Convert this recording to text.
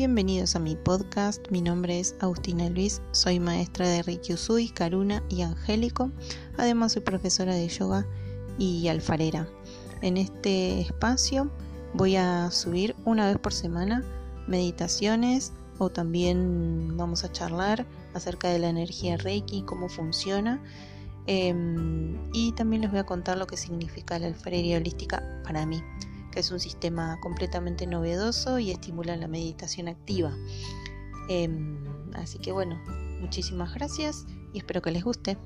Bienvenidos a mi podcast, mi nombre es Agustina Luis, soy maestra de Reiki Usui, Karuna y Angélico, además soy profesora de yoga y alfarera. En este espacio voy a subir una vez por semana meditaciones o también vamos a charlar acerca de la energía Reiki, cómo funciona. Em, y también les voy a contar lo que significa la alfarería holística para mí que es un sistema completamente novedoso y estimula la meditación activa. Em, así que bueno, muchísimas gracias y espero que les guste.